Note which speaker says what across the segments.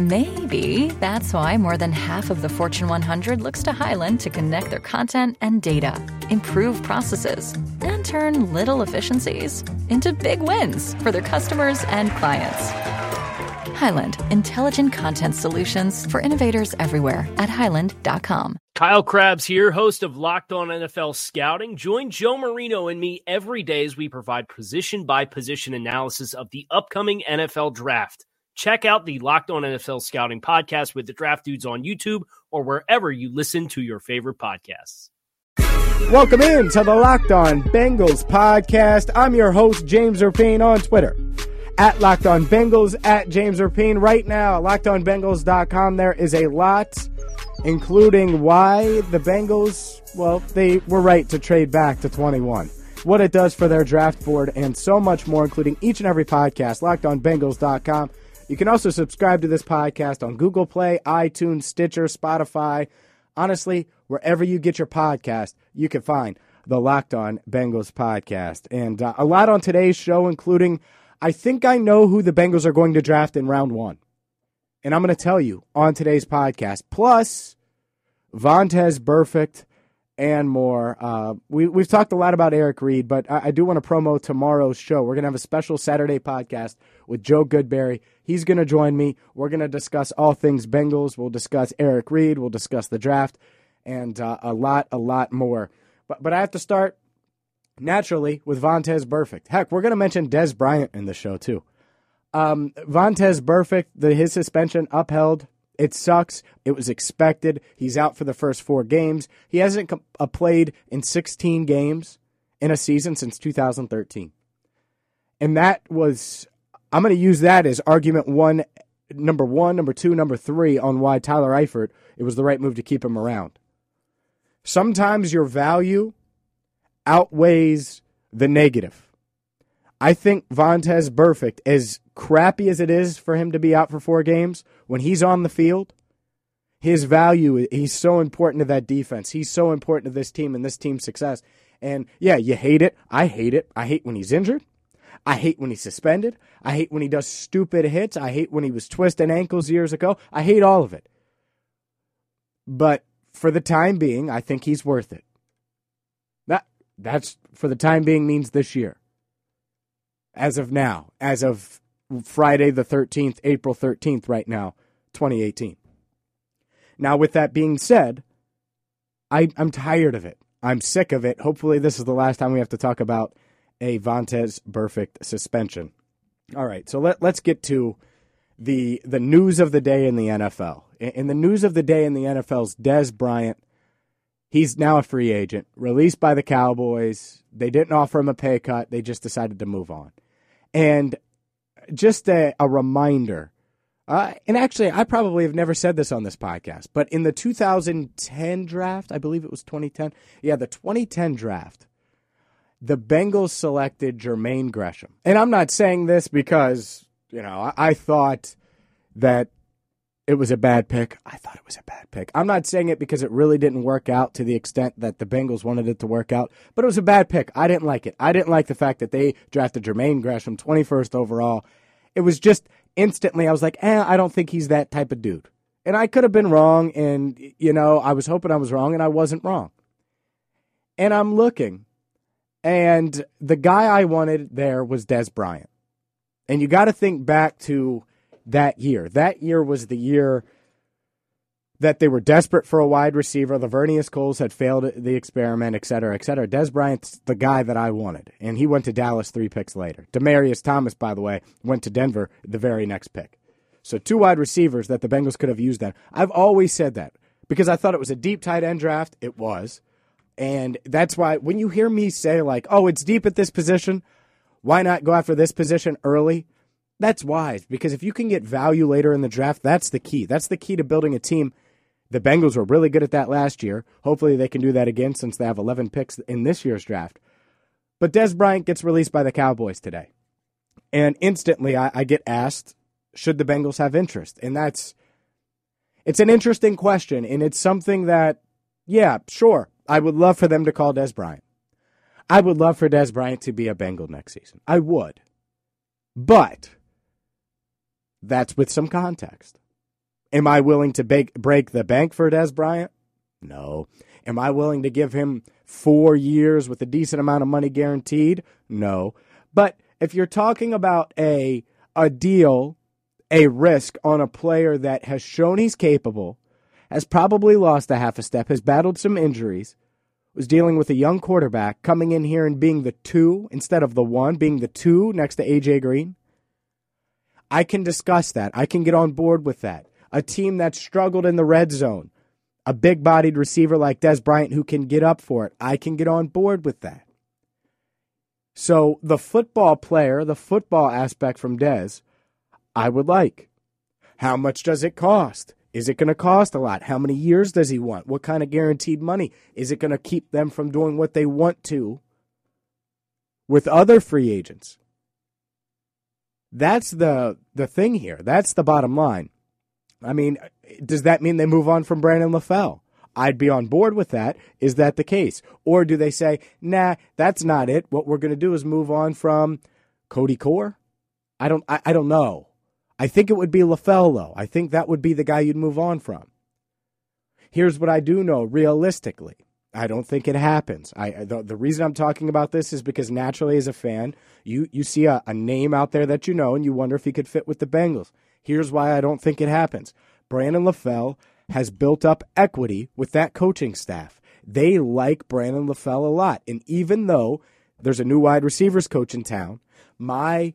Speaker 1: Maybe that's why more than half of the Fortune 100 looks to Highland to connect their content and data, improve processes, and turn little efficiencies into big wins for their customers and clients. Highland, intelligent content solutions for innovators everywhere at highland.com.
Speaker 2: Kyle Crabbs here, host of Locked On NFL Scouting. Join Joe Marino and me every day as we provide position by position analysis of the upcoming NFL draft. Check out the Locked On NFL Scouting podcast with the draft dudes on YouTube or wherever you listen to your favorite podcasts.
Speaker 3: Welcome in to the Locked On Bengals podcast. I'm your host, James Rapien on Twitter. At Locked On Bengals, at James Rapien. Right now, LockedOnBengals.com, there is a lot, including why the Bengals, well, they were right to trade back to 21 what it does for their draft board, and so much more, including each and every podcast, lockedonbengals.com. You can also subscribe to this podcast on Google Play, iTunes, Stitcher, Spotify. Honestly, wherever you get your podcast, you can find the Locked On Bengals podcast. And uh, a lot on today's show, including I think I know who the Bengals are going to draft in round one. And I'm going to tell you on today's podcast. Plus, Vontaze Burfict and more. Uh, we, we've talked a lot about Eric Reid, but I, I do want to promo tomorrow's show. We're going to have a special Saturday podcast with Joe Goodberry. He's going to join me. We're going to discuss all things Bengals. We'll discuss Eric Reid. We'll discuss the draft and uh, a lot, a lot more. But, but I have to start naturally with Vontaze Burfict. Heck, we're going to mention Dez Bryant in the show too. Um, Vontaze Burfict, the, his suspension upheld it sucks. It was expected. He's out for the first four games. He hasn't com- uh, played in 16 games in a season since 2013. And that was, I'm going to use that as argument one, number one, number two, number three on why Tyler Eifert, it was the right move to keep him around. Sometimes your value outweighs the negative. I think Vontaze Burfict, as crappy as it is for him to be out for four games, when he's on the field, his value, he's so important to that defense. He's so important to this team and this team's success. And yeah, you hate it. I hate it. I hate when he's injured. I hate when he's suspended. I hate when he does stupid hits. I hate when he was twisting ankles years ago. I hate all of it. But for the time being, I think he's worth it. That that's for the time being means this year as of now, as of Friday the 13th, April 13th, right now, 2018. Now, with that being said, I, I'm tired of it. I'm sick of it. Hopefully, this is the last time we have to talk about a Vontaze Burfict suspension. All right, so let, let's get to the the news of the day in the NFL. In the news of the day in the NFL's Dez Bryant. He's now a free agent, released by the Cowboys. They didn't offer him a pay cut. They just decided to move on. And just a, a reminder, uh, and actually, I probably have never said this on this podcast, but in the 2010 draft, I believe it was 2010. Yeah, the 2010 draft, the Bengals selected Jermaine Gresham. And I'm not saying this because, you know, I, I thought that it was a bad pick. I thought it was a bad pick. I'm not saying it because it really didn't work out to the extent that the Bengals wanted it to work out, but it was a bad pick. I didn't like it. I didn't like the fact that they drafted Jermaine Gresham 21st overall. It was just instantly, I was like, eh, I don't think he's that type of dude. And I could have been wrong, and, you know, I was hoping I was wrong, and I wasn't wrong. And I'm looking, and the guy I wanted there was Dez Bryant. And you got to think back to that year. That year was the year that they were desperate for a wide receiver. Laveranues Coles had failed the experiment, et cetera, et cetera. Dez Bryant's the guy that I wanted, and he went to Dallas three picks later. Demaryius Thomas, by the way, went to Denver the very next pick. So two wide receivers that the Bengals could have used then. I've always said that because I thought it was a deep tight end draft. It was. And that's why when you hear me say, like, oh, it's deep at this position, why not go after this position early? That's wise because if you can get value later in the draft, that's the key. That's the key to building a team. The Bengals were really good at that last year. Hopefully, they can do that again since they have 11 picks in this year's draft. But Dez Bryant gets released by the Cowboys today. And instantly I, I get asked, should the Bengals have interest? And that's, it's an interesting question. And it's something that, yeah, sure, I would love for them to call Dez Bryant. I would love for Dez Bryant to be a Bengal next season. I would. But that's with some context. Am I willing to bake, break the bank for Dez Bryant? No. Am I willing to give him four years with a decent amount of money guaranteed? No. But if you're talking about a a deal, a risk on a player that has shown he's capable, has probably lost a half a step, has battled some injuries, was dealing with a young quarterback coming in here and being the two instead of the one, being the two next to AJ Green. I can discuss that. I can get on board with that. A team that struggled in the red zone, a big bodied receiver like Dez Bryant who can get up for it. I can get on board with that. So the football player, the football aspect from Dez, I would like. How much does it cost? Is it going to cost a lot? How many years does he want? What kind of guaranteed money? Is it going to keep them from doing what they want to with other free agents? That's the the thing here. That's the bottom line. I mean, does that mean they move on from Brandon LaFell? I'd be on board with that. Is that the case? Or do they say, nah, that's not it. What we're going to do is move on from Cody Core? I don't, I, I don't know. I think it would be LaFell, though. I think that would be the guy you'd move on from. Here's what I do know realistically. I don't think it happens. I the, the, reason I'm talking about this is because naturally, as a fan, you you see a, a name out there that you know, and you wonder if he could fit with the Bengals. Here's why I don't think it happens. Brandon LaFell has built up equity with that coaching staff. They like Brandon LaFell a lot, and even though there's a new wide receivers coach in town, my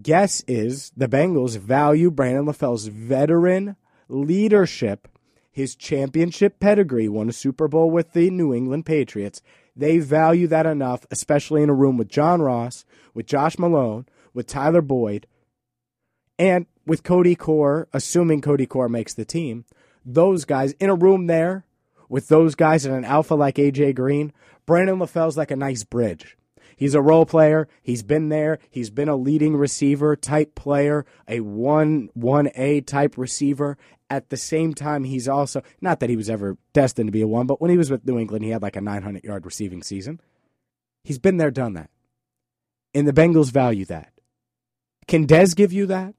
Speaker 3: guess is the Bengals value Brandon LaFell's veteran leadership his championship pedigree, won a Super Bowl with the New England Patriots. They value that enough, especially in a room with John Ross, with Josh Malone, with Tyler Boyd, and with Cody Core, assuming Cody Core makes the team. Those guys in a room there with those guys and an alpha like AJ Green, Brandon LaFell's like a nice bridge. He's a role player. He's been there. He's been a leading receiver type player, a 1 1A type receiver, at the same time, he's also not that he was ever destined to be a one, but when he was with New England, he had like a 900 yard receiving season. He's been there, done that. And the Bengals value that. Can Dez give you that?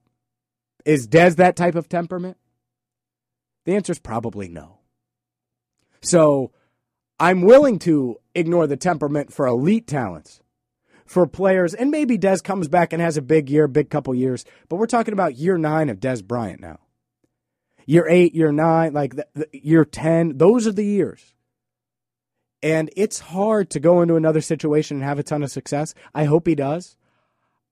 Speaker 3: Is Dez that type of temperament? The answer is probably no. So I'm willing to ignore the temperament for elite talents, for players, and maybe Dez comes back and has a big year, big couple years, but we're talking about year nine of Dez Bryant now year eight, year nine, like the, the, year 10. Those are the years. And it's hard to go into another situation and have a ton of success. I hope he does.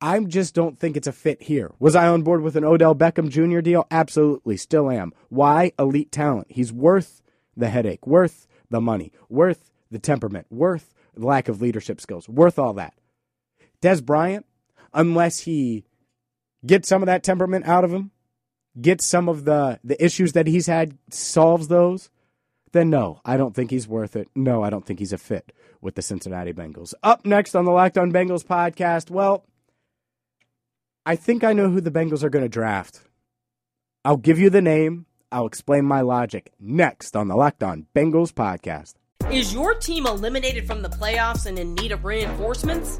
Speaker 3: I just don't think it's a fit here. Was I on board with an Odell Beckham Jr. deal? Absolutely, still am. Why? Elite talent. He's worth the headache, worth the money, worth the temperament, worth the lack of leadership skills, worth all that. Dez Bryant, unless he gets some of that temperament out of him, gets some of the the issues that he's had, solves those, then no, I don't think he's worth it. No, I don't think he's a fit with the Cincinnati Bengals. Up next on the Locked On Bengals podcast, well, I think I know who the Bengals are going to draft. I'll give you the name. I'll explain my logic next on the Locked On Bengals podcast.
Speaker 4: Is your team eliminated from the playoffs and in need of reinforcements?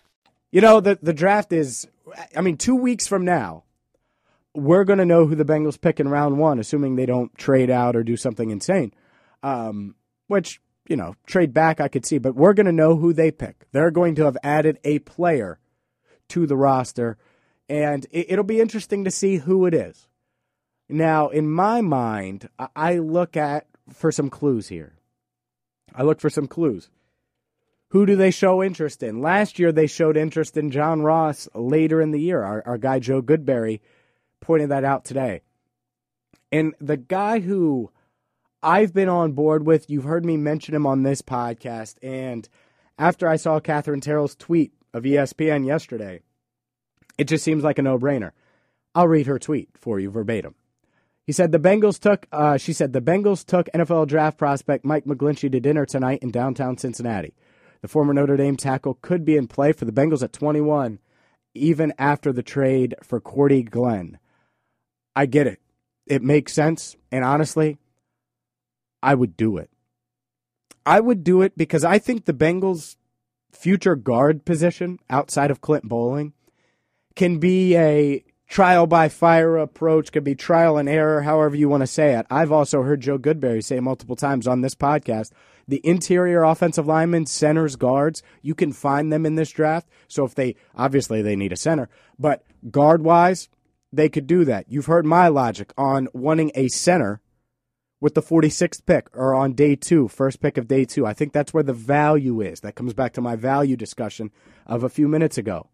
Speaker 3: You know, the, the draft is, I mean, two weeks from now, we're going to know who the Bengals pick in round one, assuming they don't trade out or do something insane. Um, which, you know, trade back I could see, but we're going to know who they pick. They're going to have added a player to the roster, and it, it'll be interesting to see who it is. Now, in my mind, I look at for some clues here. I look for some clues. Who do they show interest in? Last year, they showed interest in John Ross later in the year. Our, our guy, Joe Goodberry, pointed that out today. And the guy who I've been on board with, you've heard me mention him on this podcast. And after I saw Katherine Terrell's tweet of ESPN yesterday, it just seems like a no brainer. I'll read her tweet for you verbatim. He said the Bengals took. Uh, she said the Bengals took NFL draft prospect Mike McGlinchey to dinner tonight in downtown Cincinnati. The former Notre Dame tackle could be in play for the Bengals at 21, even after the trade for Cordy Glenn. I get it. It makes sense, and honestly, I would do it. I would do it because I think the Bengals' future guard position outside of Clint Boling can be a trial by fire approach, could be trial and error, however you want to say it. I've also heard Joe Goodberry say multiple times on this podcast the interior offensive linemen, centers, guards, you can find them in this draft. So if they, obviously, they need a center, but guard wise, they could do that. You've heard my logic on wanting a center with the 46th pick or on day two, first pick of day two. I think that's where the value is. That comes back to my value discussion of a few minutes ago.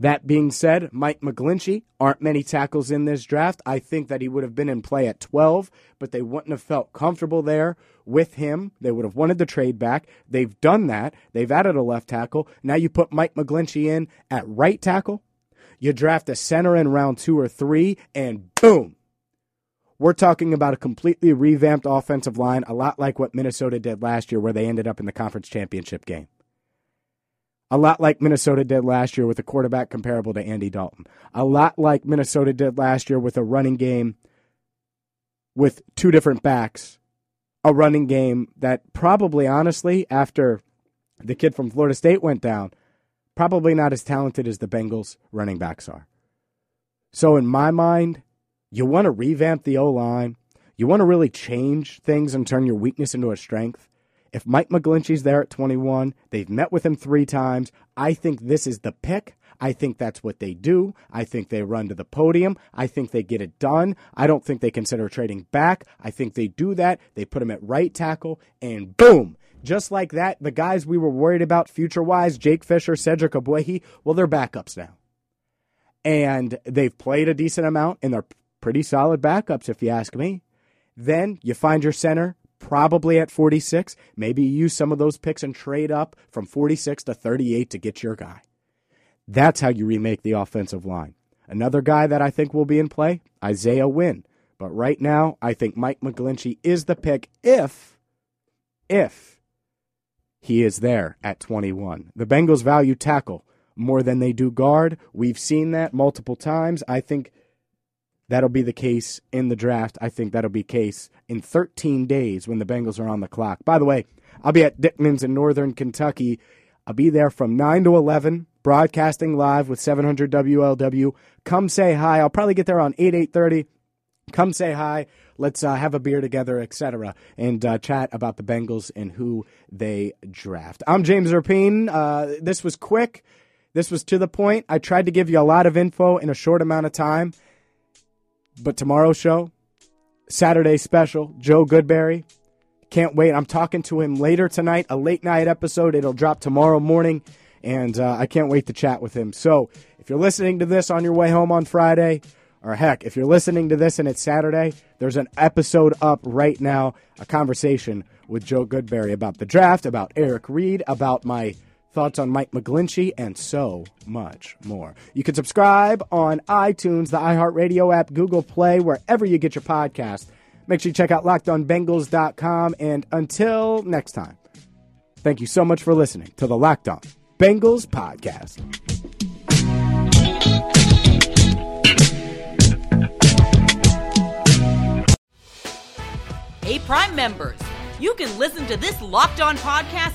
Speaker 3: That being said, Mike McGlinchey aren't many tackles in this draft. I think that he would have been in play at 12, but they wouldn't have felt comfortable there with him. They would have wanted the trade back. They've done that. They've added a left tackle. Now you put Mike McGlinchey in at right tackle. You draft a center in round two or three, and boom, we're talking about a completely revamped offensive line, a lot like what Minnesota did last year, where they ended up in the conference championship game. A lot like Minnesota did last year with a quarterback comparable to Andy Dalton. A lot like Minnesota did last year with a running game with two different backs. A running game that probably, honestly, after the kid from Florida State went down, probably not as talented as the Bengals running backs are. So, in my mind, you want to revamp the O line. You want to really change things and turn your weakness into a strength. If Mike McGlinchey's there at 21, they've met with him three times. I think this is the pick. I think that's what they do. I think they run to the podium. I think they get it done. I don't think they consider trading back. I think they do that. They put him at right tackle, and boom. Just like that, the guys we were worried about future wise, Jake Fisher, Cedric Ogbuehi, well, they're backups now. And they've played a decent amount, and they're pretty solid backups, if you ask me. Then you find your center, probably at 46. Maybe use some of those picks and trade up from 46 to 38 to get your guy. That's how you remake the offensive line. Another guy that I think will be in play, Isaiah Wynn. But right now, I think Mike McGlinchey is the pick if, if he is there at 21. The Bengals value tackle more than they do guard. We've seen that multiple times. I think That'll be the case in the draft. I think that'll be case in 13 days when the Bengals are on the clock. By the way, I'll be at Dickmann's in Northern Kentucky. I'll be there from 9 to 11, broadcasting live with 700 WLW. Come say hi. I'll probably get there on 8, 8.30. Come say hi. Let's uh, have a beer together, etc., and uh, chat about the Bengals and who they draft. I'm James Rapien. Uh, this was quick. This was to the point. I tried to give you a lot of info in a short amount of time. But tomorrow's show, Saturday special, Joe Goodberry. Can't wait. I'm talking to him later tonight, a late night episode. It'll drop tomorrow morning, and uh, I can't wait to chat with him. So if you're listening to this on your way home on Friday, or heck, if you're listening to this and it's Saturday, there's an episode up right now, a conversation with Joe Goodberry about the draft, about Eric Reid, about my thoughts on Mike McGlinchey, and so much more. You can subscribe on iTunes, the iHeartRadio app, Google Play, wherever you get your podcast. Make sure you check out lockedonbengals.com. And until next time, thank you so much for listening to the Locked On Bengals podcast.
Speaker 4: Hey, Prime members you can listen to this Locked On podcast